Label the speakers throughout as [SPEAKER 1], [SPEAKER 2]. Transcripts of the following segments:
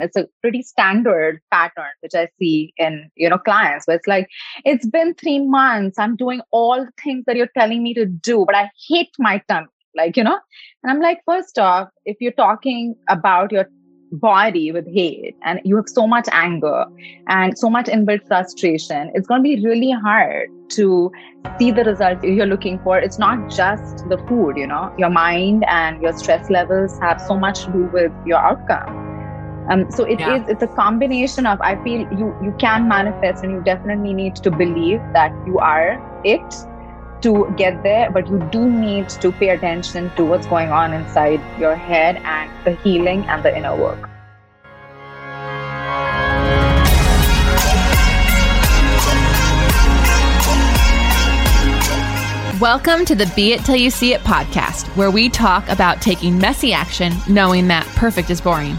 [SPEAKER 1] it's a pretty standard pattern which i see in you know clients where it's like it's been three months. I'm doing all the things that you're telling me to do but i hate my tummy like you know? And i'm like first off if you're talking about your body with hate and you have so much anger and so much inbuilt frustration it's going to be really hard to see the result you're looking for. It's not just the food you know? Your mind and your stress levels have so much to do with your outcome um, so it yeah. is, it's a combination of i feel you you can manifest and you definitely need to believe that you are it to get there but you do need to pay attention to what's going on inside your head and the healing and the inner work
[SPEAKER 2] Welcome to the Be It Till You See It podcast, where we talk about taking messy action knowing that perfect is boring.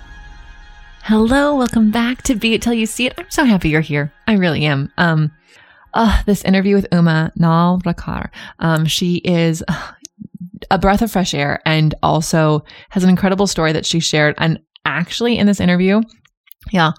[SPEAKER 2] Hello, welcome back to Be It Till You See It. I'm so happy you're here. I really am. Um, uh, this interview with Uma Naralkar. Um, she is uh, a breath of fresh air and also has an incredible story that she shared. And actually, in this interview, yeah,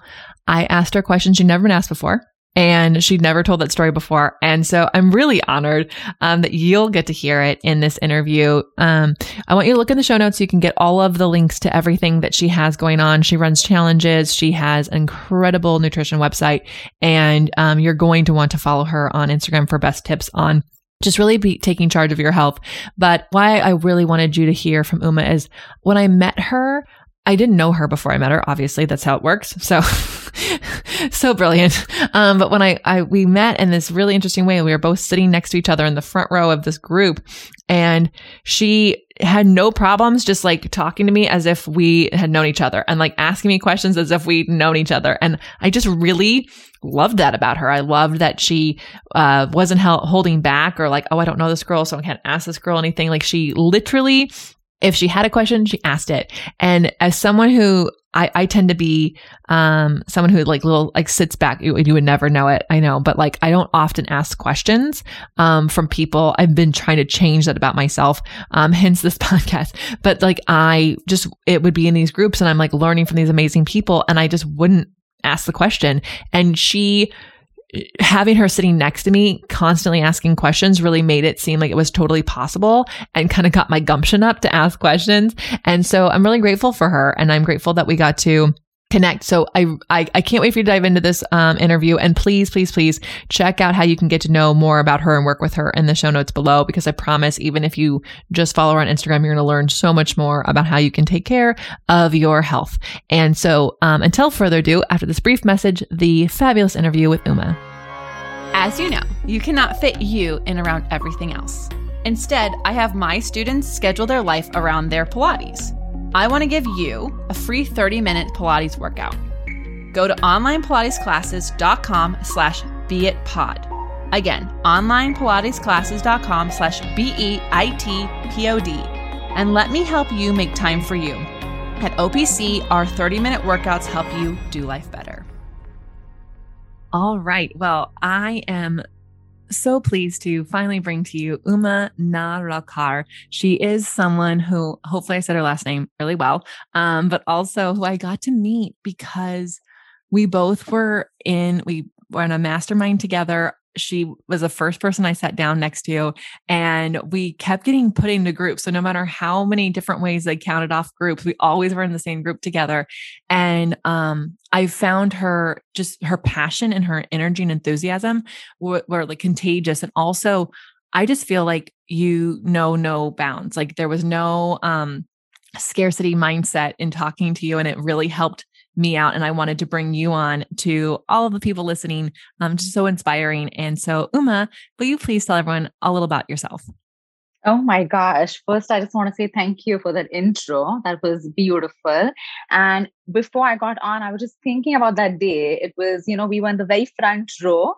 [SPEAKER 2] I asked her questions she'd never been asked before and she'd never told that story before. And so I'm really honored um, that you'll get to hear it in this interview. Um, I want you to look in the show notes so you can get all of the links to everything that she has going on. She runs challenges. She has an incredible nutrition website, and um, you're going to want to follow her on Instagram for best tips on just really be taking charge of your health. But why I really wanted you to hear from Uma is when I met her, I didn't know her before I met her. Obviously, that's how it works. So, so brilliant. Um, but when I, I, we met in this really interesting way, we were both sitting next to each other in the front row of this group and she had no problems just like talking to me as if we had known each other and like asking me questions as if we'd known each other. And I just really loved that about her. I loved that she, uh, wasn't holding back or like, oh, I don't know this girl, so I can't ask this girl anything. Like she literally if she had a question, she asked it. And as someone who I, I tend to be um, someone who like little like sits back. You, you, would never know it, I know, but like I don't often ask questions um, from people. I've been trying to change that about myself. Um, hence this podcast. But like I just it would be in these groups, and I'm like learning from these amazing people, and I just wouldn't ask the question. And she having her sitting next to me constantly asking questions really made it seem like it was totally possible and kind of got my gumption up to ask questions. And so I'm really grateful for her and I'm grateful that we got to connect. So I, I, I can't wait for you to dive into this um, interview. And please, please, please check out how you can get to know more about her and work with her in the show notes below. Because I promise, even if you just follow her on Instagram, you're going to learn so much more about how you can take care of your health. And so um, until further ado, after this brief message, the fabulous interview with Uma. As you know, you cannot fit you in around everything else. Instead, I have my students schedule their life around their Pilates. I want to give you a free 30-minute Pilates workout. Go to onlinepilatesclasses.com slash beitpod. Again, onlinepilatesclasses.com slash B-E-I-T-P-O-D. And let me help you make time for you. At OPC, our 30-minute workouts help you do life better. All right. Well, I am so pleased to finally bring to you Uma Naralkar. She is someone who, hopefully, I said her last name really well, um, but also who I got to meet because we both were in we were in a mastermind together she was the first person I sat down next to, and we kept getting put into groups. So no matter how many different ways they counted off groups, we always were in the same group together. And um, I found her just her passion and her energy and enthusiasm were, were like contagious, and also I just feel like you know no bounds. Like there was no um, scarcity mindset in talking to you, and it really helped me out and I wanted to bring you on to all of the people listening. Um, just so inspiring. And so, Uma, will you please tell everyone a little about yourself?
[SPEAKER 1] Oh my gosh. First, I just want to say thank you for that intro. That was beautiful. And before I got on, I was just thinking about that day. It was, you know, we were in the very front row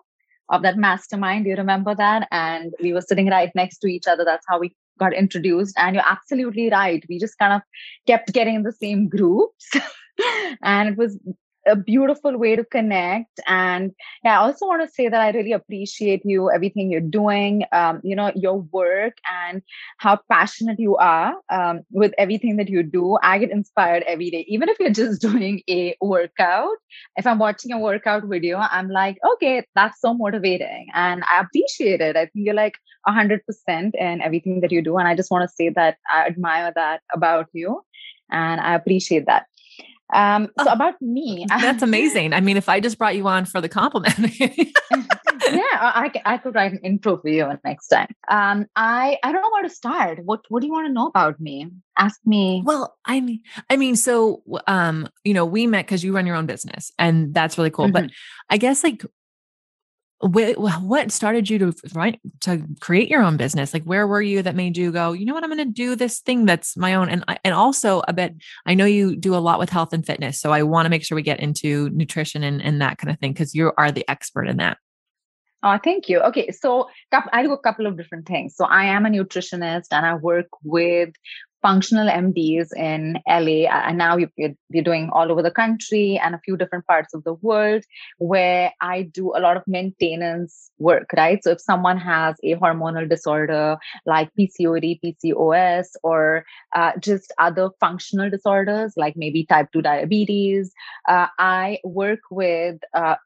[SPEAKER 1] of that mastermind. Do you remember that? And we were sitting right next to each other. That's how we got introduced. And you're absolutely right. We just kind of kept getting in the same groups. and it was a beautiful way to connect. And yeah, I also want to say that I really appreciate you, everything you're doing, um, you know, your work and how passionate you are um, with everything that you do. I get inspired every day, even if you're just doing a workout. If I'm watching a workout video, I'm like, okay, that's so motivating. And I appreciate it. I think you're like 100% in everything that you do. And I just want to say that I admire that about you. And I appreciate that. Um, so oh, about me,
[SPEAKER 3] that's amazing. I mean, if I just brought you on for the compliment,
[SPEAKER 1] yeah, I, I could write an intro for you next time. Um, I I don't know where to start. What What do you want to know about me? Ask me.
[SPEAKER 3] Well, I mean, I mean, so um, you know, we met because you run your own business, and that's really cool. Mm-hmm. But I guess like what started you to right to create your own business like where were you that made you go you know what i'm going to do this thing that's my own and and also a bit i know you do a lot with health and fitness so i want to make sure we get into nutrition and, and that kind of thing because you are the expert in that
[SPEAKER 1] Oh, thank you. Okay, so I do a couple of different things. So I am a nutritionist and I work with functional MDs in LA, and now you're, you're doing all over the country and a few different parts of the world, where I do a lot of maintenance work, right? So if someone has a hormonal disorder like PCOD, PCOS, or uh, just other functional disorders like maybe type 2 diabetes, uh, I work with uh,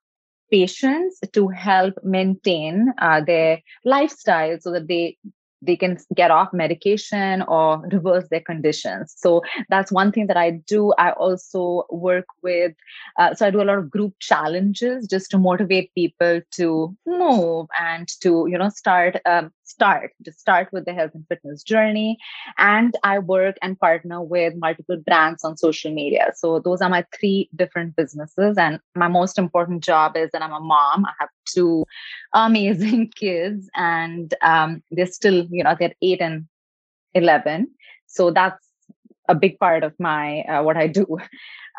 [SPEAKER 1] patients to help maintain uh, their lifestyle so that they they can get off medication or reverse their conditions. So that's one thing that I do. I also work with, uh, so I do a lot of group challenges just to motivate people to move and to, you know, start, um, start, to start with the health and fitness journey. And I work and partner with multiple brands on social media. So those are my three different businesses. And my most important job is that I'm a mom. I have two amazing kids and um, they're still you know they're 8 and 11 so that's a big part of my uh, what i do.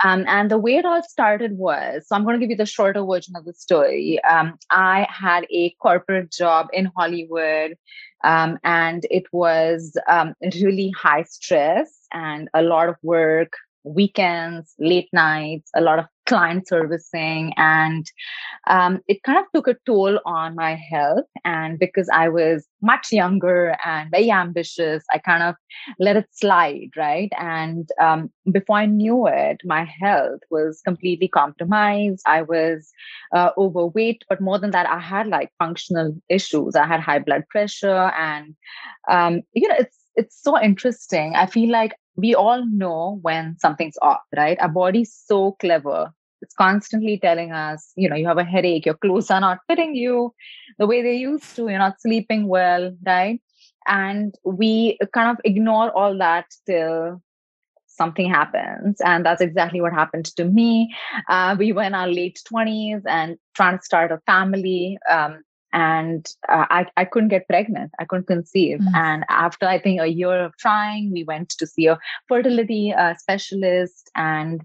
[SPEAKER 1] Um, and the way it all started was so i'm going to give you the shorter version of the story. Um, i had a corporate job in hollywood um, and it was um, really high stress and a lot of work weekends, late nights, a lot of client servicing. And um, it kind of took a toll on my health. And because I was much younger and very ambitious, I kind of let it slide, right? And um, before I knew it, my health was completely compromised. I was uh, overweight, but more than that, I had like functional issues. I had high blood pressure. And, um, you know, it's, it's so interesting. I feel like we all know when something's off, right? Our body's so clever. It's constantly telling us, you know, you have a headache, your clothes are not fitting you the way they used to, you're not sleeping well, right? And we kind of ignore all that till something happens. And that's exactly what happened to me. Uh, we were in our late 20s and trying to start a family. Um, and uh, I, I couldn't get pregnant i couldn't conceive mm. and after i think a year of trying we went to see a fertility uh, specialist and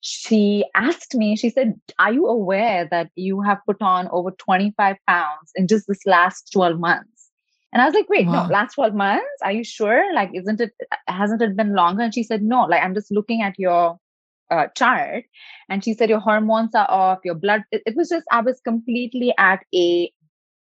[SPEAKER 1] she asked me she said are you aware that you have put on over 25 pounds in just this last 12 months and i was like wait wow. no last 12 months are you sure like isn't it hasn't it been longer and she said no like i'm just looking at your uh, chart and she said your hormones are off your blood it, it was just i was completely at a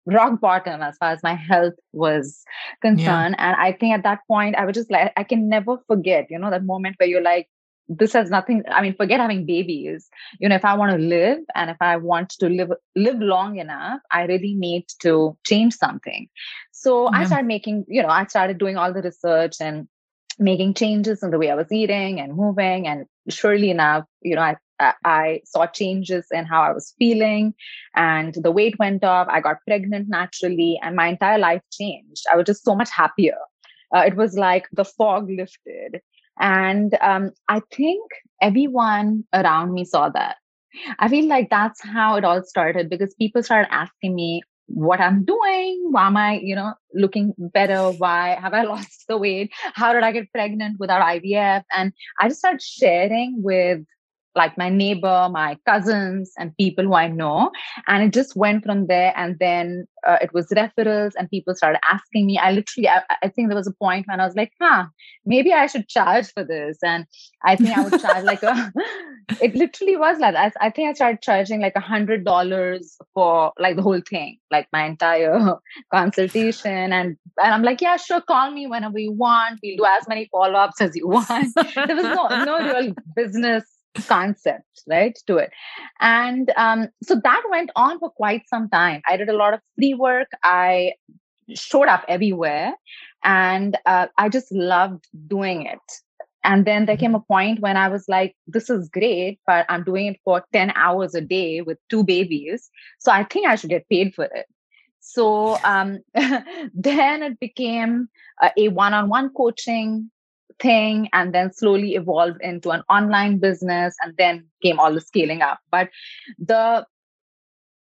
[SPEAKER 1] rock bottom as far as my health was concerned. Yeah. And I think at that point, I was just like, I can never forget, you know, that moment where you're like, this has nothing i mean forget having babies you know if i want to live and if i want to live live long enough i really need to change something so yeah. i started making you know i started doing all the research and making changes in the way i was eating and moving and surely enough you know i I saw changes in how I was feeling and the weight went off. I got pregnant naturally and my entire life changed. I was just so much happier. Uh, it was like the fog lifted. And um, I think everyone around me saw that. I feel like that's how it all started because people started asking me, what I'm doing. Why am I, you know, looking better? Why have I lost the weight? How did I get pregnant without IVF? And I just started sharing with like my neighbor, my cousins, and people who I know. And it just went from there. And then uh, it was referrals, and people started asking me. I literally, I, I, think there was a point when I was like, huh, maybe I should charge for this. And I think I would charge like a, it literally was like, I, I think I started charging like a hundred dollars for like the whole thing, like my entire consultation. And, and I'm like, yeah, sure, call me whenever you want. We'll do as many follow ups as you want. there was no, no real business concept right to it. And um, so that went on for quite some time. I did a lot of free work. I showed up everywhere and uh, i just loved doing it. And then there came a point when i was like this is great but i'm doing it for 10 hours a day with two babies so i think i should get paid for it. So um, then it became a one-on-one coaching thing and then slowly evolved into an online business and then came all the scaling up. But the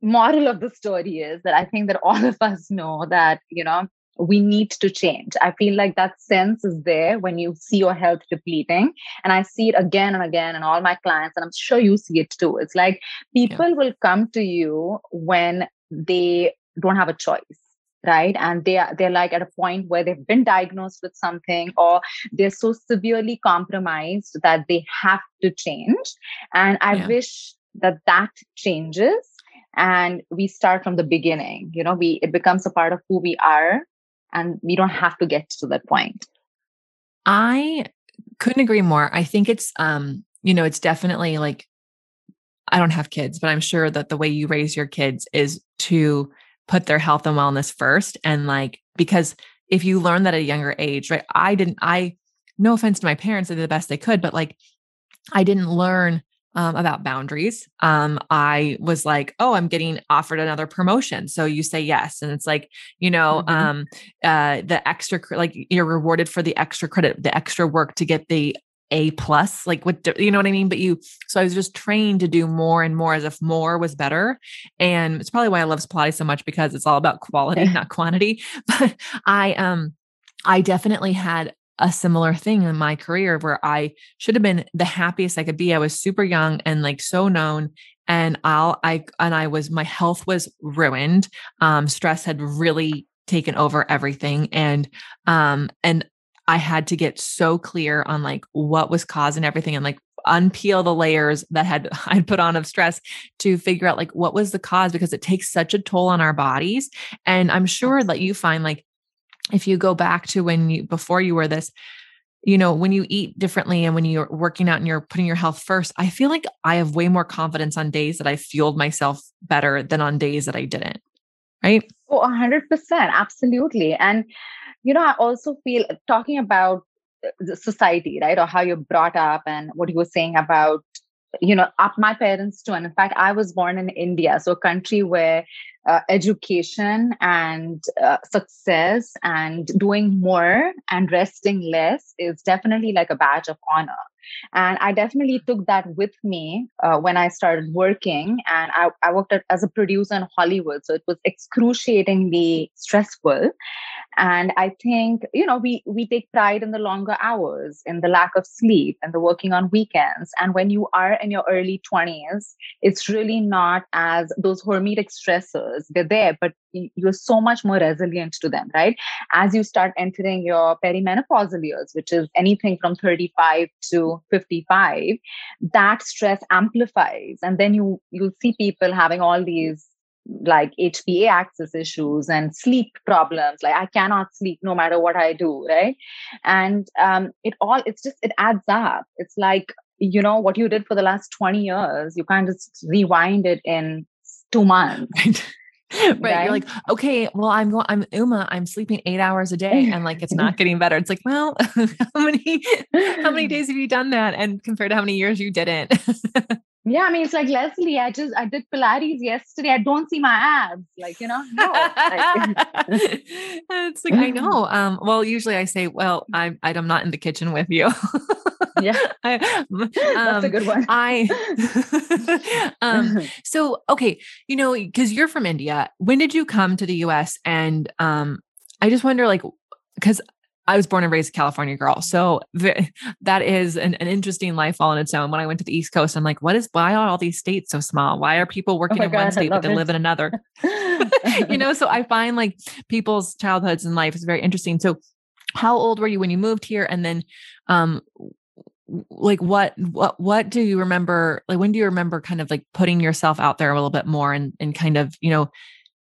[SPEAKER 1] moral of the story is that i think that all of us know that you know we need to change. I feel like that sense is there when you see your health depleting. And i see it again and again in all my clients and i'm sure you see it too. It's like people yeah. will come to you when they don't have a choice right? And they are they're like at a point where they've been diagnosed with something or they're so severely compromised that they have to change. And i yeah. wish that that changes and we start from the beginning. You know we it becomes a part of who we are and we don't have to get to that point.
[SPEAKER 2] I couldn't agree more. I think it's um you know it's definitely like i don't have kids but i'm sure that the way you raise your kids is to put their health and wellness first. And like, because if you learn that at a younger age, right? I didn't, I, no offense to my parents, they did the best they could, but like, I didn't learn um, about boundaries. Um, I was like, oh, I'm getting offered another promotion. So you say yes. And it's like, you know, mm-hmm. um, uh, the extra, like you're rewarded for the extra credit, the extra work to get the a plus like what you know what i mean? But you so i was just trained to do more and more as if more was better. And it's probably why i love pilates so much because it's all about quality not quantity. But i um i definitely had a similar thing in my career where i should have been the happiest i could be. I was super young and like so known and i'll i and i was my health was ruined. Um stress had really taken over everything. And um and I had to get so clear on like what was causing everything and like unpeel the layers that had I'd put on of stress to figure out like what was the cause because it takes such a toll on our bodies. And I'm sure that you find like if you go back to when you before you were this, you know, when you eat differently and when you're working out and you're putting your health first, I feel like I have way more confidence on days that I fueled myself better than on days that I didn't. Right?
[SPEAKER 1] Oh, 100%. Absolutely. And you know, I also feel talking about the society, right, or how you're brought up and what you were saying about, you know, up my parents too. And in fact, I was born in India, so a country where uh, education and uh, success and doing more and resting less is definitely like a badge of honor. And I definitely took that with me uh, when I started working. And I, I worked as a producer in Hollywood. So it was excruciatingly stressful. And I think, you know, we, we take pride in the longer hours, in the lack of sleep, and the working on weekends. And when you are in your early 20s, it's really not as those hormetic stressors, they're there, but you're so much more resilient to them, right? As you start entering your perimenopausal years, which is anything from 35 to 55, that stress amplifies. And then you you'll see people having all these like HPA axis issues and sleep problems. Like I cannot sleep no matter what I do, right? And um, it all it's just it adds up. It's like you know what you did for the last 20 years you can't just rewind it in two months
[SPEAKER 2] right. right. right. You're like, okay, well, I'm going, I'm Uma, I'm sleeping eight hours a day and like, it's not getting better. It's like, well, how many, how many days have you done that? And compared to how many years you didn't?
[SPEAKER 1] Yeah. I mean, it's like, Lesley, I just, I did Pilates yesterday. I don't see my abs. Like, you know, no.
[SPEAKER 2] it's like, I know. Um, well, usually I say, well, I'm, I'm not in the kitchen with you.
[SPEAKER 1] yeah, I, um, that's a good one.
[SPEAKER 2] I, um, so okay, you know, because you're from India. When did you come to the U.S. and um, I just wonder, like, because I was born and raised a California girl. So that is an, an, interesting life all on its own. When I went to the East Coast, I'm like, what is, why are all these states so small? Why are people oh working oh in God, one state, but they it. live in another? you know, so I find like people's childhoods and life is very interesting. So how old were you when you moved here? And then, um, like what, what, what do you remember? Like, when do you remember kind of like putting yourself out there a little bit more and, and kind of, you know,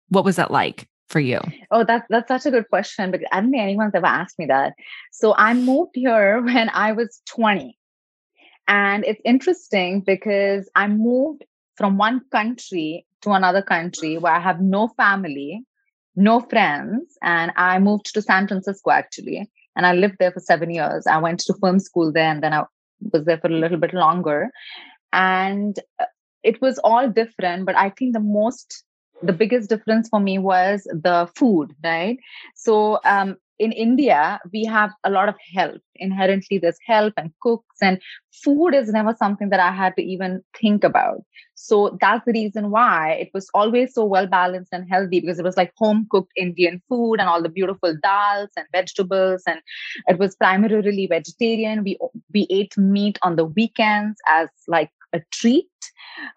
[SPEAKER 2] what was that like? For you?
[SPEAKER 1] Oh, that's that's such a good question because I don't think anyone's ever asked me that. So I moved here when I was 20. And it's interesting because I moved from one country to another country where I have no family, no friends, and I moved to San Francisco actually. And I lived there for seven years. I went to film school there and then I was there for a little bit longer. And uh, it was all different, but I think the most the biggest difference for me was the food, right? So um, in India, we have a lot of help. Inherently, there's help and cooks, and food is never something that I had to even think about. So that's the reason why it was always so well balanced and healthy because it was like home cooked Indian food and all the beautiful dals and vegetables, and it was primarily vegetarian. We we ate meat on the weekends as like a treat.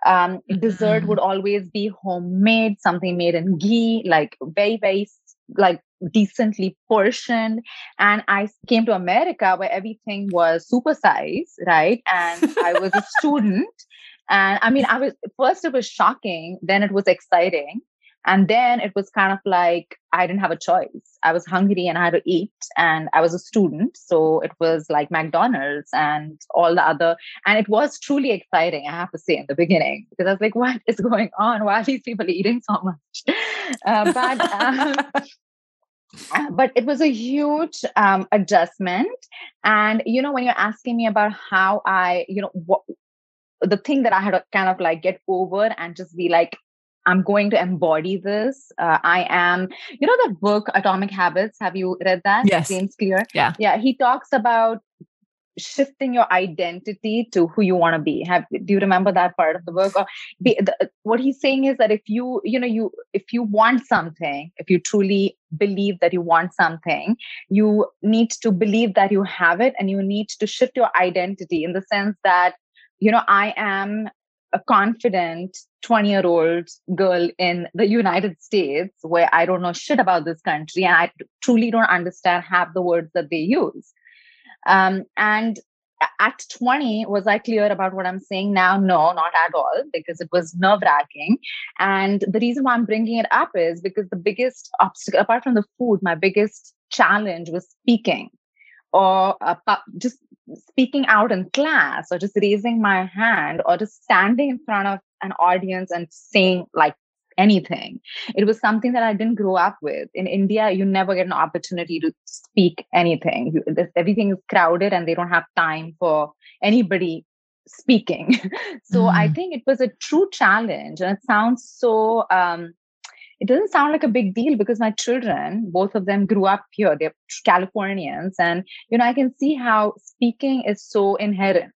[SPEAKER 1] Um, mm-hmm. Dessert would always be homemade, something made in ghee, like very, very like decently portioned. And I came to America where everything was supersized, right? And I was a student. And I mean, I was first it was shocking, then it was exciting. And then it was kind of like I didn't have a choice. I was hungry and I had to eat, and I was a student. So it was like McDonald's and all the other. And it was truly exciting, I have to say, in the beginning, because I was like, what is going on? Why are these people eating so much? Uh, but, um, uh, but it was a huge um, adjustment. And, you know, when you're asking me about how I, you know, what, the thing that I had to kind of like get over and just be like, I'm going to embody this. Uh, I am, you know, that book, Atomic Habits. Have you read that?
[SPEAKER 2] Yes.
[SPEAKER 1] James Clear.
[SPEAKER 2] Yeah.
[SPEAKER 1] Yeah. He talks about shifting your identity to who you want to be. Have do you remember that part of the book? Or be, the, what he's saying is that if you, you know, you if you want something, if you truly believe that you want something, you need to believe that you have it, and you need to shift your identity in the sense that you know i am a confident 20 year old girl in the United States where I don't know shit about this country and I truly don't understand half the words that they use. Um, and at 20, was I clear about what I'm saying now? No, not at all, because it was nerve wracking. And the reason why I'm bringing it up is because the biggest obstacle, apart from the food, my biggest challenge was speaking or uh, just speaking out in class or just raising my hand or just standing in front of an audience and saying like anything. It was something that I didn't grow up with. In India, you never get an opportunity to speak anything. You, everything is crowded and they don't have time for anybody speaking. so mm. I think it was a true challenge and it sounds so um, it doesn't sound like a big deal because my children both of them grew up here. They're californians. And you know i can see how speaking is so inherent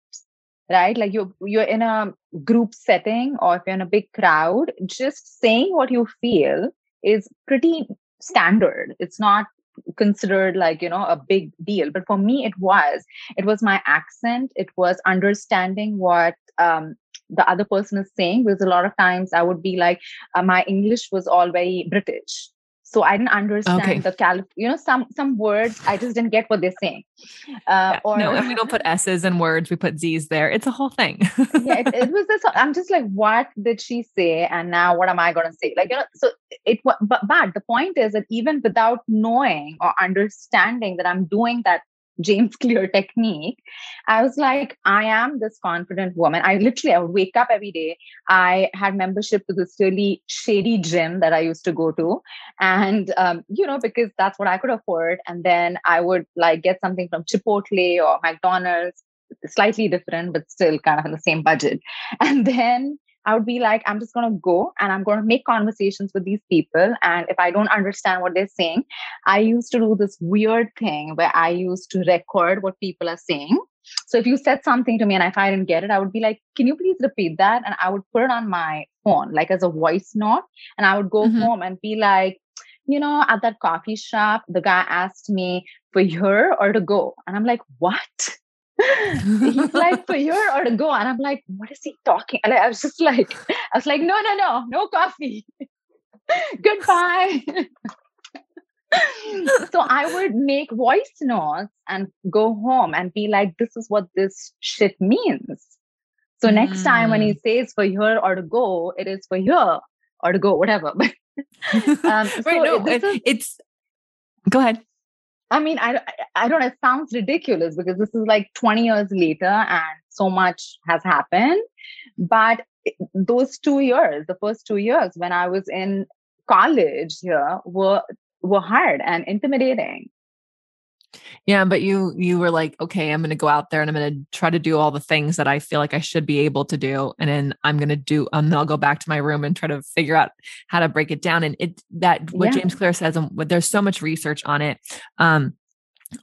[SPEAKER 1] right? Like you're you're in a group setting or if you're in a big crowd just saying what you feel is pretty standard. It's not considered like you know a big deal. But for me it was. It was my accent. It was understanding what um, the other person is saying because a lot of times i would be like uh, my english was all very british. So i didn't understand okay. the calif you know some some words i just didn't get what they're saying.
[SPEAKER 2] Uh, yeah, or no and we don't put s's in words we put z's there. It's a whole thing.
[SPEAKER 1] Yeah it, it, was this i'm just like what did she say? And now what am i going to say? Like you know so it but but the point is that even without knowing or understanding that i'm doing that James Clear technique. I was like, I am this confident woman. I literally, I would wake up every day. I had membership to this really shady gym that I used to go to. And, um, you know, because that's what I could afford. And then I would like get something from Chipotle or McDonald's, slightly different, but still kind of in the same budget. And then I would be like, I'm just going to go and I'm going to make conversations with these people. And if I don't understand what they're saying, I used to do this weird thing where I used to record what people are saying So if you said something to me and if I didn't get it, I would be like, can you please repeat that? And I would put it on my phone, like as a voice note. And I would go mm-hmm. home and be like, you know, at that coffee shop, the guy asked me for here or to go. And I'm like, what? He's like, for here or to go. And I'm like, what is he talking? And I was just like, I was like, no, no, no, no coffee. Goodbye. so I would make voice notes and go home and be like, this is what this shit means. So next time when he mm. says for here or to go, it is for here or to go, whatever.
[SPEAKER 2] um, so right, no, it, is, it's go ahead.
[SPEAKER 1] I mean, I, I don't know. It sounds ridiculous because this is like 20 years later and so much has happened. But those two years, the first two years when I was in college here were were hard and intimidating.
[SPEAKER 2] Yeah, but you you were like, okay, I'm going to go out there and I'm going to try to do all the things that I feel like I should be able to do, and then I'm going to do, and then I'll go back to my room and try to figure out how to break it down. And it that what yeah. James Clear says, and there's so much research on it. Um,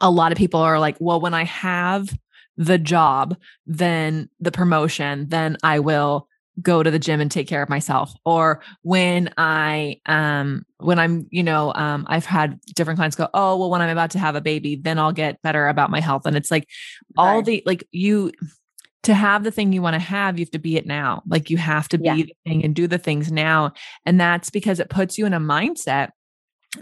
[SPEAKER 2] a lot of people are like, well, when I have the job, then the promotion, then I will go to the gym and take care of myself or when i um when i'm you know um i've had different clients go oh well when i'm about to have a baby then i'll get better about my health. And it's like all the like you to have the thing you want to have you have to be it now. Like you have to be yeah. the thing and do the things now. And that's because it puts you in a mindset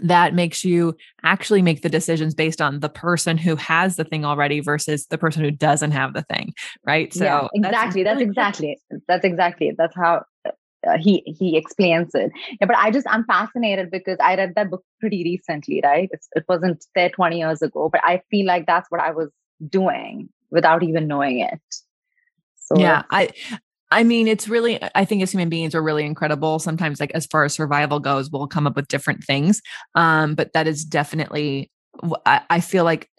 [SPEAKER 2] that makes you actually make the decisions based on the person who has the thing already versus the person who doesn't have the thing right? So
[SPEAKER 1] yeah, exactly that's, that's exactly that's exactly that's how uh, he he explains it. Yeah, but i just i'm fascinated because i read that book pretty recently right? It's, it wasn't there 20 years ago but i feel like that's what i was doing without even knowing it.
[SPEAKER 2] So yeah i I mean, it's really, I think as human beings, we're really incredible. Sometimes, like as far as survival goes, we'll come up with different things. Um, but that is definitely, I, I feel like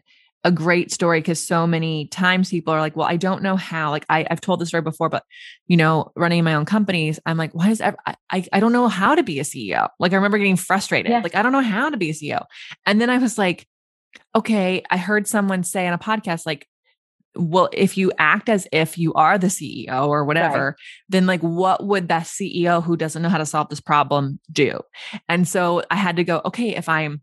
[SPEAKER 2] a great story because so many times people are like, well, I don't know how. Like I, have told this story before, but you know, running my own companies, I'm like, why is ever, I, I don't know how to be a CEO. Like I remember getting frustrated. Yeah. Like I don't know how to be a CEO. And then I was like, okay, I heard someone say on a podcast, like, well if you act as if you are the ceo or whatever right. then like what would that ceo who doesn't know how to solve this problem do? And so i had to go okay if i'm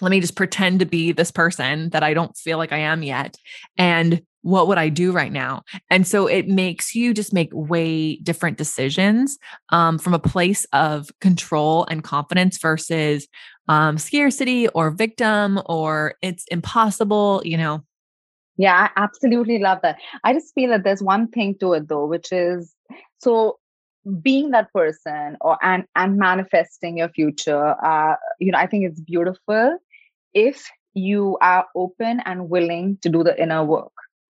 [SPEAKER 2] let me just pretend to be this person that i don't feel like i am yet and what would i do right now? And so it makes you just make way different decisions um, from a place of control and confidence versus um, scarcity or victim or it's impossible you know
[SPEAKER 1] yeah, I absolutely love that. I just feel that there's one thing to it though, which is so being that person or and and manifesting your future. Uh, you know, I think it's beautiful if you are open and willing to do the inner work,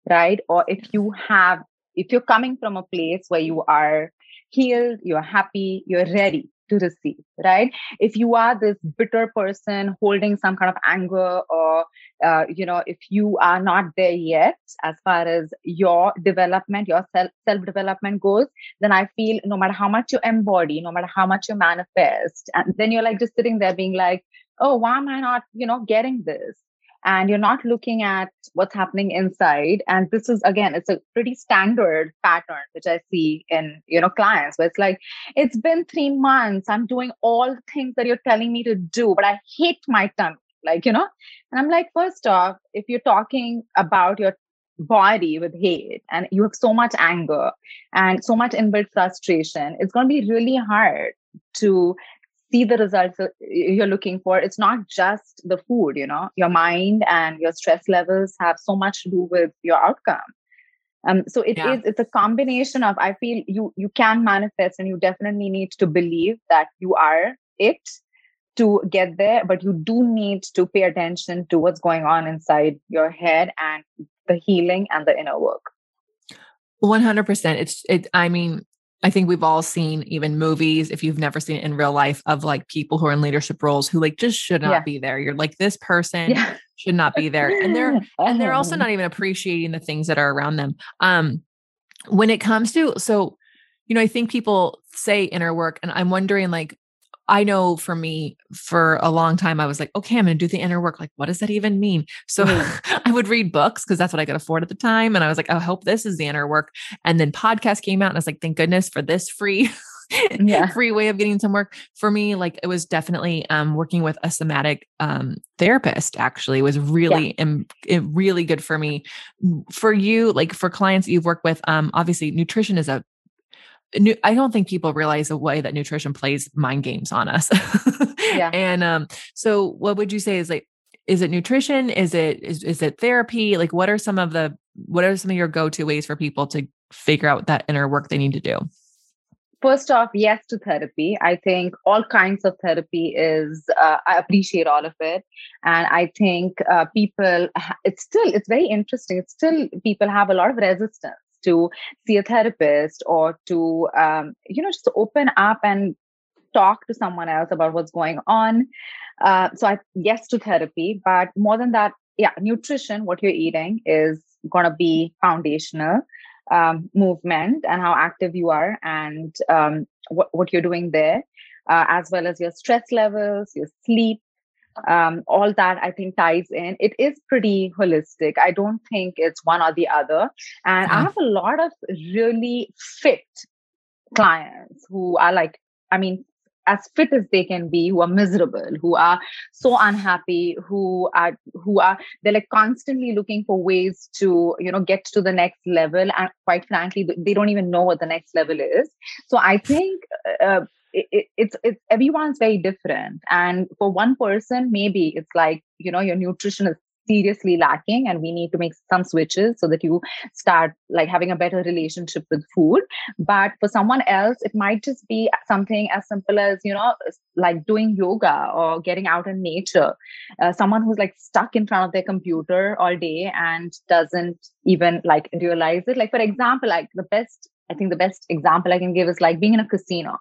[SPEAKER 1] right? Or if you have, if you're coming from a place where you are healed, you're happy, you're ready to receive, right? If you are this bitter person holding some kind of anger, or, uh, you know, if you are not there yet as far as your development, your self self development goes, then I feel no matter how much you embody, no matter how much you manifest, and then you're like just sitting there being like, oh, why am I not, you know, getting this? And you're not looking at what's happening inside. And this is again it's a pretty standard pattern which i see in you know clients where it's like it's been 3 months. I'm doing all the things that you're telling me to do but i hate my tummy like you know? And i'm like first off if you're talking about your body with hate and you have so much anger and so much inbuilt frustration it's going to be really hard to see the results you're looking for. It's not just the food you know. Your mind and your stress levels have so much to do with your outcome. Um, so it yeah. is it's a combination of i feel you you can manifest and you definitely need to believe that you are it to get there but you do need to pay attention to what's going on inside your head and the healing and the inner work.
[SPEAKER 2] 100% it's it i mean I think we've all seen even movies, if you've never seen it in real life, of like people who are in leadership roles who like just should not yeah. be there. You're like, this person yeah. should not be there. And they're and they're also not even appreciating the things that are around them. Um when it comes to so, you know, I think people say inner work, and I'm wondering like I know for me, for a long time, I was like, okay, I'm going to do the inner work. Like, what does that even mean? So mm-hmm. I would read books because that's what I could afford at the time. And I was like, I hope this is the inner work. And then podcast came out and I was like, thank goodness for this free. yeah. free way of getting some work for me like it was definitely um, working with a somatic um, therapist actually was really yeah. Im- really good for me for you like for clients that you've worked with um, obviously nutrition is a I don't think people realize the way that nutrition plays mind games on us. yeah. And um, so what would you say is like, is it nutrition? Is it, is, is it therapy? Like, what are some of the, what are some of your go-to ways for people to figure out that inner work they need to do?
[SPEAKER 1] First off, yes to therapy. I think all kinds of therapy is, uh, I appreciate all of it. And I think uh, people, it's still, it's very interesting. It's still, people have a lot of resistance to see a therapist or to um, you know just open up and talk to someone else about what's going on. Uh, so i yes to therapy but more than that yeah nutrition what you're eating is going to be foundational um, movement and how active you are and um, what, what you're doing there uh, as well as your stress levels your sleep um, all that I think ties in. It is pretty holistic. I don't think it's one or the other. And I have a lot of really fit clients who are like, I mean, as fit as they can be who are miserable who are so unhappy who are who are they're like constantly looking for ways to you know get to the next level and quite frankly they don't even know what the next level is so i think uh, it, it's it's everyone's very different. And for one person maybe it's like you know your nutrition is seriously lacking and we need to make some switches so that you start like having a better relationship with food. But for someone else it might just be something as simple as you know like doing yoga or getting out in nature. Uh, someone who's like stuck in front of their computer all day and doesn't even like realize it. Like for example like the best i think the best example i can give is like being in a casino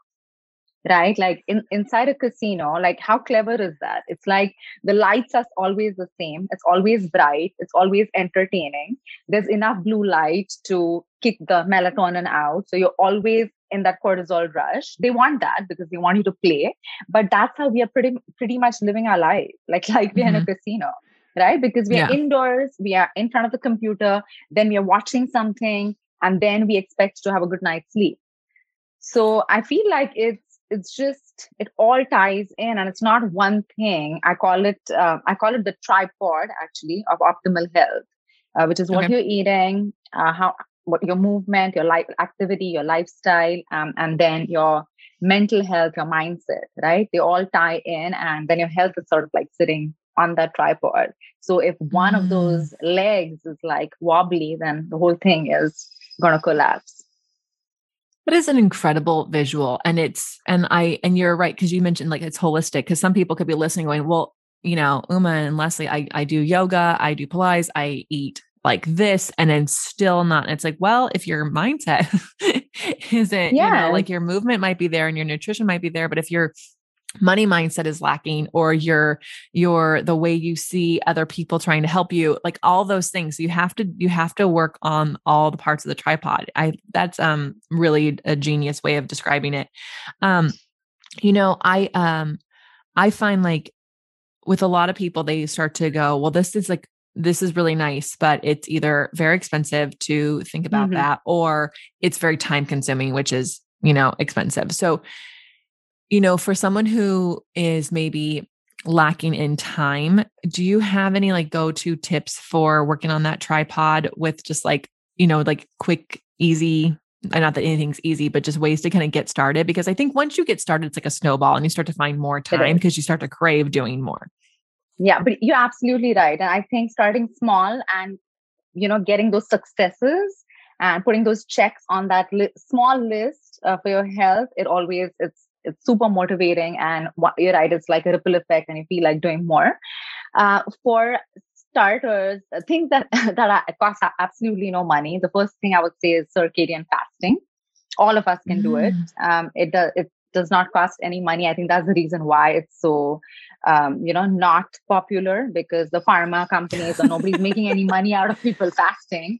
[SPEAKER 1] right? Like in, inside a casino like how clever is that? It's like the lights are always the same. It's always bright. It's always entertaining. There's enough blue light to kick the melatonin out. So you're always in that cortisol rush. They want that because they want you to play. But that's how we are pretty pretty much living our life like like we're mm-hmm. in a mm-hmm. casino right? Because we are yeah. indoors we are in front of the computer then we are watching something and then we expect to have a good night's sleep. So i feel like it's it's just it all ties in and it's not one thing i call it uh, i call it the tripod actually of optimal health uh, which is what okay. you're eating uh, how what your movement your life activity your lifestyle um, and then your mental health your mindset right they all tie in and then your health is sort of like sitting on that tripod so if one mm. of those legs is like wobbly then the whole thing is going to collapse
[SPEAKER 2] it is an incredible visual. And it's, and I, and you're right, because you mentioned like it's holistic, because some people could be listening going, well, you know, Uma and Lesley, I, I do yoga, I do Pilates, I eat like this, and then still not. it's like, well, if your mindset isn't, yeah. you know, like your movement might be there and your nutrition might be there, but if you're money mindset is lacking or your your the way you see other people trying to help you like all those things you have to you have to work on all the parts of the tripod i that's um really a genius way of describing it um you know i um i find like with a lot of people they start to go well this is like this is really nice, but it's either very expensive to think about mm-hmm. that or it's very time consuming, which is, you know, expensive. So you know, for someone who is maybe lacking in time, do you have any like go to tips for working on that tripod with just like, you know, like quick, easy, not that anything's easy, but just ways to kind of get started? Because I think once you get started, it's like a snowball and you start to find more time because you start to crave doing more.
[SPEAKER 1] Yeah, but you're absolutely right. And I think starting small and, you know, getting those successes and putting those checks on that li- small list uh, for your health, it always, it's, it's super motivating and what you're right it's like a ripple effect and you feel like doing more. Uh, for starters things that that cost absolutely no money. The first thing i would say is circadian fasting. All of us can mm. do it. Mm. um, it does it does not cost any money. I think that's the reason why it's so um, you know not popular because the pharma companies or nobody's making any money out of people fasting.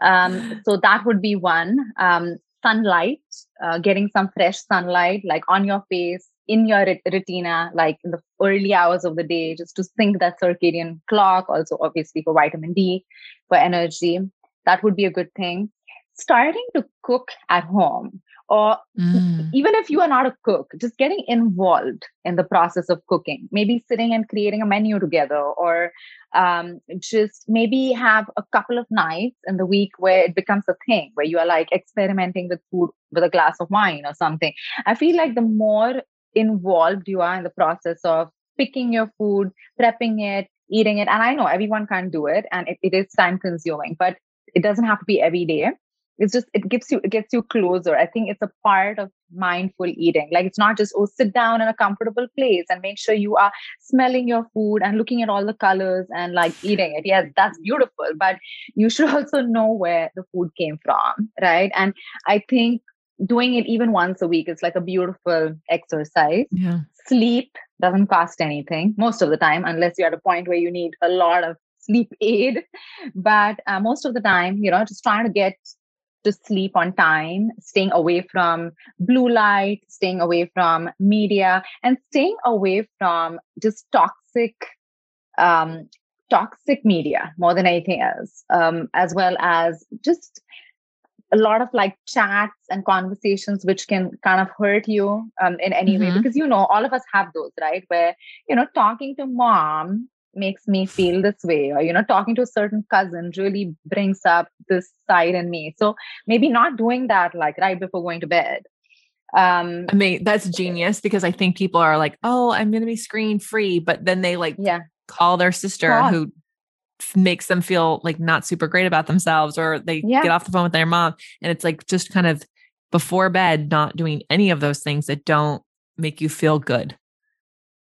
[SPEAKER 1] Um, so that would be one. Um, sunlight, uh, getting some fresh sunlight, like on your face, in your retina, like in the early hours of the day, just to sync that circadian clock. Also, obviously, for vitamin D, for energy. That would be a good thing. Starting to cook at home or mm. even if you are not a cook just getting involved in the process of cooking. Maybe sitting and creating a menu together or um, just maybe have a couple of nights in the week where it becomes a thing where you are like experimenting with food with a glass of wine or something. I feel like the more involved you are in the process of picking your food prepping it eating it and i know everyone can't do it and it, it is time consuming but it doesn't have to be every day it's just it gives you it gets you closer. I think it's a part of mindful eating. Like it's not just oh sit down in a comfortable place and make sure you are smelling your food and looking at all the colors and like eating it. Yes that's beautiful but you should also know where the food came from right? And i think doing it even once a week is like a beautiful exercise.
[SPEAKER 2] Yeah.
[SPEAKER 1] Sleep doesn't cost anything most of the time unless you're at a point where you need a lot of sleep aid. But uh, most of the time you know just trying to get to sleep on time, staying away from blue light, staying away from media, and staying away from just toxic, um, toxic media more than anything else, um, as well as just a lot of like chats and conversations which can kind of hurt you um, in any mm-hmm. way because you know all of us have those right where you know talking to mom makes me feel this way or you know talking to a certain cousin really brings up this side in me. So maybe not doing that like right before going to bed.
[SPEAKER 2] Um i mean that's genius because i think people are like oh i'm going to be screen free but then they like
[SPEAKER 1] yeah.
[SPEAKER 2] call their sister who makes them feel like not super great about themselves or they yeah. get off the phone with their mom and it's like just kind of before bed not doing any of those things that don't make you feel good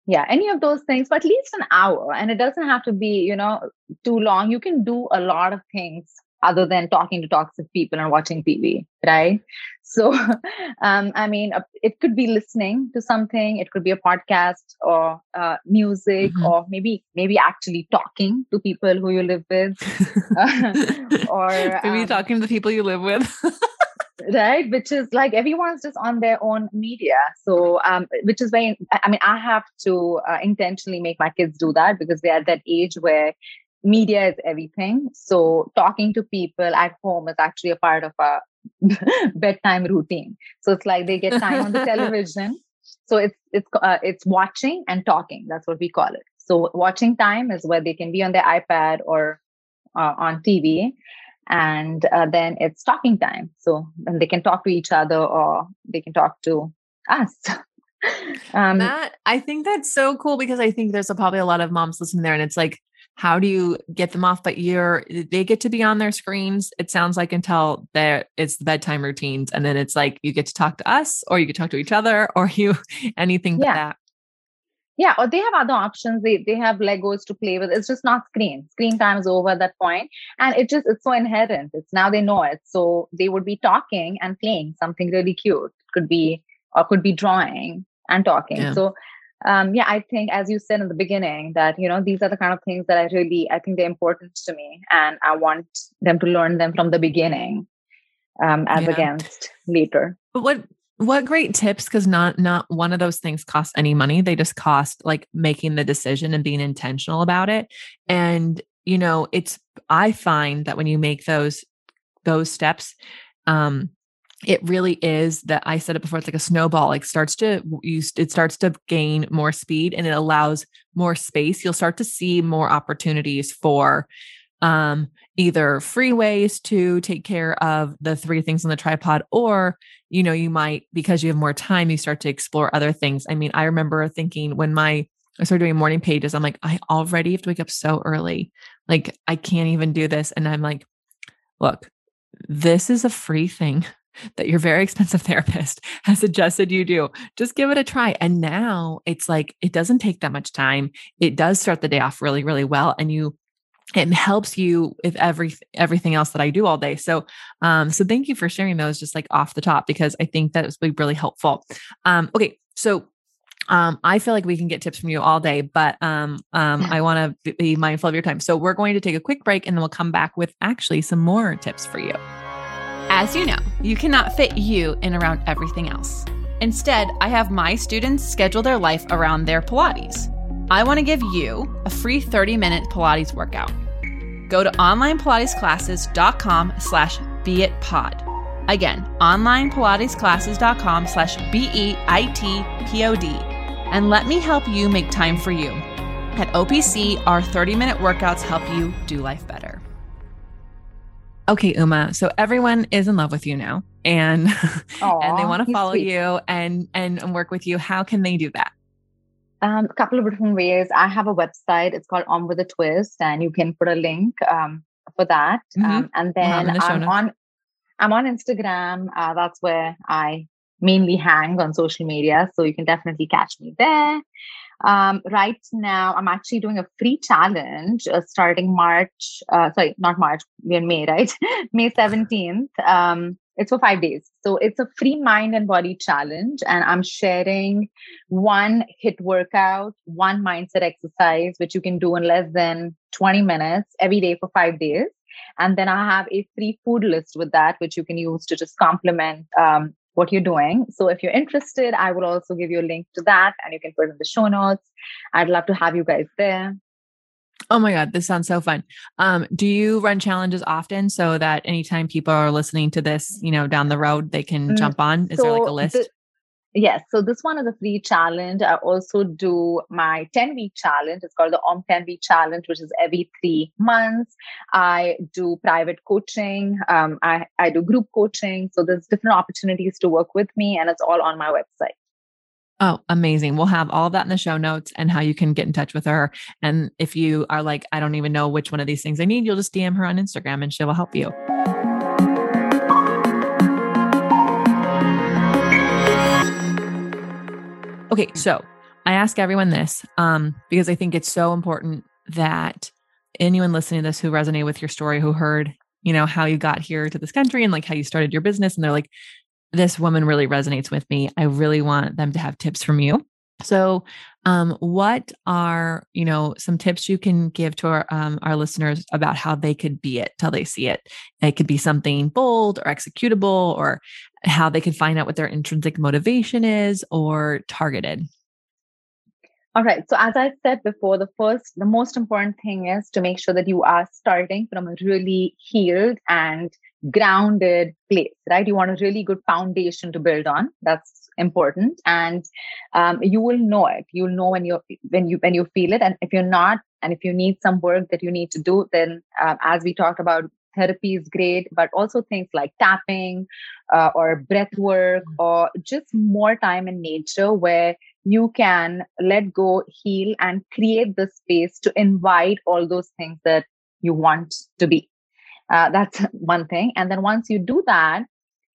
[SPEAKER 1] yeah any of those things but at least an hour and it doesn't have to be you know too long. You can do a lot of things other than talking to toxic people and watching tv right? So um, i mean uh, it could be listening to something it could be a podcast or uh, music mm-hmm. or maybe maybe actually talking to people who you live with
[SPEAKER 2] or maybe um, talking to the people you live with
[SPEAKER 1] right? Which is like everyone's just on their own media. So um which is very i mean i have to uh, intentionally make my kids do that because they're at that age where media is everything. So talking to people at home is actually a part of a bedtime routine. So it's like they get time on the television. So it's it's uh, it's watching and talking. That's what we call it. So watching time is where they can be on their ipad or uh, on tv and uh, then it's talking time. So then they can talk to each other or they can talk to us.
[SPEAKER 2] Um that i think that's so cool because i think there's a, probably a lot of moms listening there and it's like how do you get them off? But you're they get to be on their screens it sounds like until there it's the bedtime routines and then it's like you get to talk to us or you can talk to each other or you anything yeah. but that
[SPEAKER 1] yeah or they have other options. They they have legos to play with. It's just not screen. Screen time is over at that point. And it just it's so inherent. It's now they know it. So they would be talking and playing something really cute. Could be or could be drawing and talking. Yeah. so um, yeah i think as you said in the beginning that you know these are the kind of things that i really i think they're important to me. And i want them to learn them from the beginning um, as yeah. against later.
[SPEAKER 2] But what what great tips because not not one of those things cost any money they just cost like making the decision and being intentional about it and you know it's i find that when you make those those steps um it really is that I said it before. It's like a snowball. Like starts to you, it starts to gain more speed, and it allows more space. You'll start to see more opportunities for um, either free ways to take care of the three things on the tripod, or, you know, you might, because you have more time, you start to explore other things. I mean, I remember thinking when my, I started doing morning pages, I'm like, I already have to wake up so early. Like, I can't even do this. And I'm like, look, this is a free thing that your very expensive therapist has suggested you do. Just give it a try. And now it's like, it doesn't take that much time. It does start the day off really, really well. And you it helps you with every everything else that I do all day. So, um, so thank you for sharing those just like off the top because I think that was really helpful. Um, okay, so um, I feel like we can get tips from you all day, but um, um, I want to be mindful of your time. So we're going to take a quick break and then we'll come back with actually some more tips for you.
[SPEAKER 3] As you know, you cannot fit you in around everything else. Instead, I have my students schedule their life around their Pilates. I want to give you a free 30-minute Pilates workout. Go to onlinepilatesclasses.com slash beitpod. Again, onlinepilatesclasses.com slash B-E-I-T-P-O-D. And let me help you make time for you. At OPC, our 30 minute workouts help you do life better.
[SPEAKER 2] Okay, Uma. So everyone is in love with you now and Aww, and they want to follow sweet. you and, and and work with you. How can they do that?
[SPEAKER 1] Um, a couple of different ways. I have a website. It's called On with a Twist, and you can put a link um, for that. Mm-hmm. Um, and then we'll the I'm on I'm on Instagram. Uh, that's where I mainly hang on social media, so you can definitely catch me there. Um, right now, I'm actually doing a free challenge uh, starting March. Uh, sorry, not March. We're in May, right? May 17th. It's for five days. So it's a free mind and body challenge. And I'm sharing one HIIT workout, one mindset exercise, which you can do in less than 20 minutes every day for five days. And then I have a free food list with that, which you can use to just complement um, what you're doing. So if you're interested, I will also give you a link to that and you can put it in the show notes. I'd love to have you guys there.
[SPEAKER 2] Oh my God, this sounds so fun. Um, do you run challenges often so that anytime people are listening to this, you know, down the road, they can mm, jump on? Is so there like a list? The,
[SPEAKER 1] Yes. So this one is a free challenge. I also do my 10 week challenge. It's called the OM 10 week challenge, which is every three months. I do private coaching. Um, I, I do group coaching. So there's different opportunities to work with me and it's all on my website.
[SPEAKER 2] Oh, amazing. We'll have all that in the show notes and how you can get in touch with her. And if you are like, I don't even know which one of these things I need, you'll just DM her on Instagram and she will help you. Okay, so I ask everyone this um, because I think it's so important that anyone listening to this who resonated with your story, who heard, you know, how you got here to this country and like how you started your business, and they're like, this woman really resonates with me. I really want them to have tips from you. So, um, what are you know some tips you can give to our um, our listeners about how they could be it till they see it? It could be something bold or executable, or how they can find out what their intrinsic motivation is, or targeted.
[SPEAKER 1] All right. So as I said before, the first, the most important thing is to make sure that you are starting from a really healed and grounded place, right? You want a really good foundation to build on. That's important, and um, you will know it. You'll know when you when you when you feel it, and if you're not, and if you need some work that you need to do, then uh, as we talked about, therapy is great, but also things like tapping uh, or breath work mm. or just more time in nature where you can let go, heal, and create the space to invite all those things that you want to be. Uh, that's one thing. And then once you do that,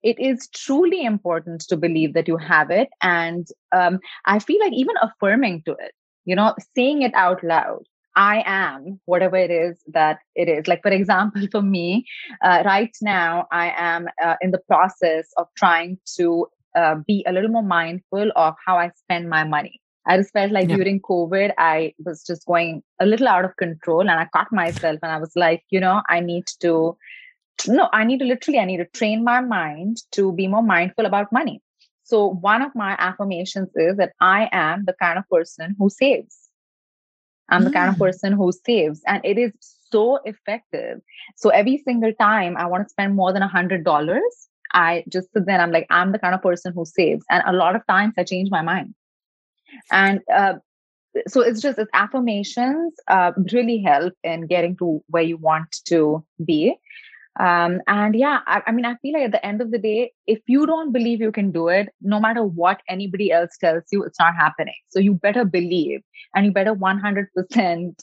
[SPEAKER 1] it is truly important to believe that you have it. And um, I feel like even affirming to it, you know, saying it out loud. I am whatever it is that it is. Like, for example, for me, uh, right now, I am uh, in the process of trying to uh, be a little more mindful of how I spend my money. I just felt like yeah. during COVID, I was just going a little out of control and I caught myself and I was like, you know, I need to, no, I need to literally, I need to train my mind to be more mindful about money. So one of my affirmations is that I am the kind of person who saves. I'm mm. the kind of mm. person who saves and it is so effective. So every single time I want to spend more than a hundred dollars, I just sit there I'm like, I'm the kind of person who saves. And a lot of times I change my mind and uh, so it's just it's affirmations uh, really help in getting to where you want to be. Um, and yeah I, I, mean i feel like at the end of the day if you don't believe you can do it no matter what anybody else tells you it's not happening. So you better believe and you better 100%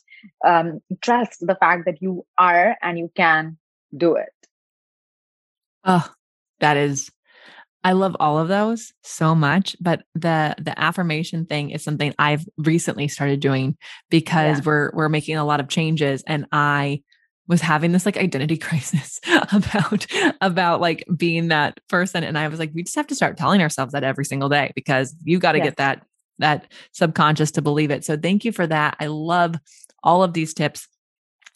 [SPEAKER 1] um, trust the fact that you are and you can do it.
[SPEAKER 2] Oh that is I love all of those so much, but the the affirmation thing is something I've recently started doing because yeah. we're we're making a lot of changes and I was having this like identity crisis about about like being that person and I was like we just have to start telling ourselves that every single day because you got to get that that subconscious to believe it. So thank you for that. I love all of these tips.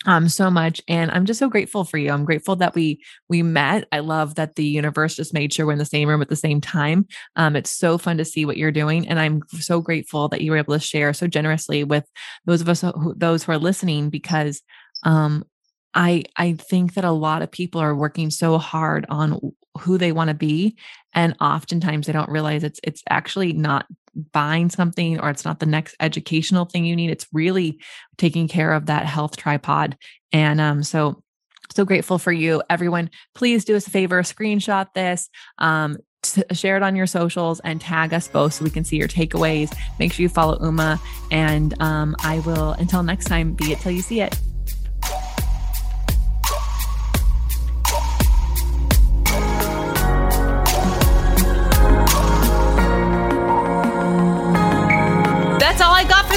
[SPEAKER 2] Um so much and i'm just so grateful for you. I'm grateful that we we met. I love that the universe just made sure we're in the same room at the same time. Um it's so fun to see what you're doing and i'm so grateful that you were able to share so generously with those of us who, those who are listening because um i i think that a lot of people are working so hard on who they want to be and oftentimes they don't realize it's it's actually not buying something or it's not the next educational thing you need it's really taking care of that health tripod. And um so so grateful for you. Everyone please do us a favor screenshot this um share it on your socials and tag us both so we can see your takeaways. Make sure you follow uma and um, i will until next time be it till you see it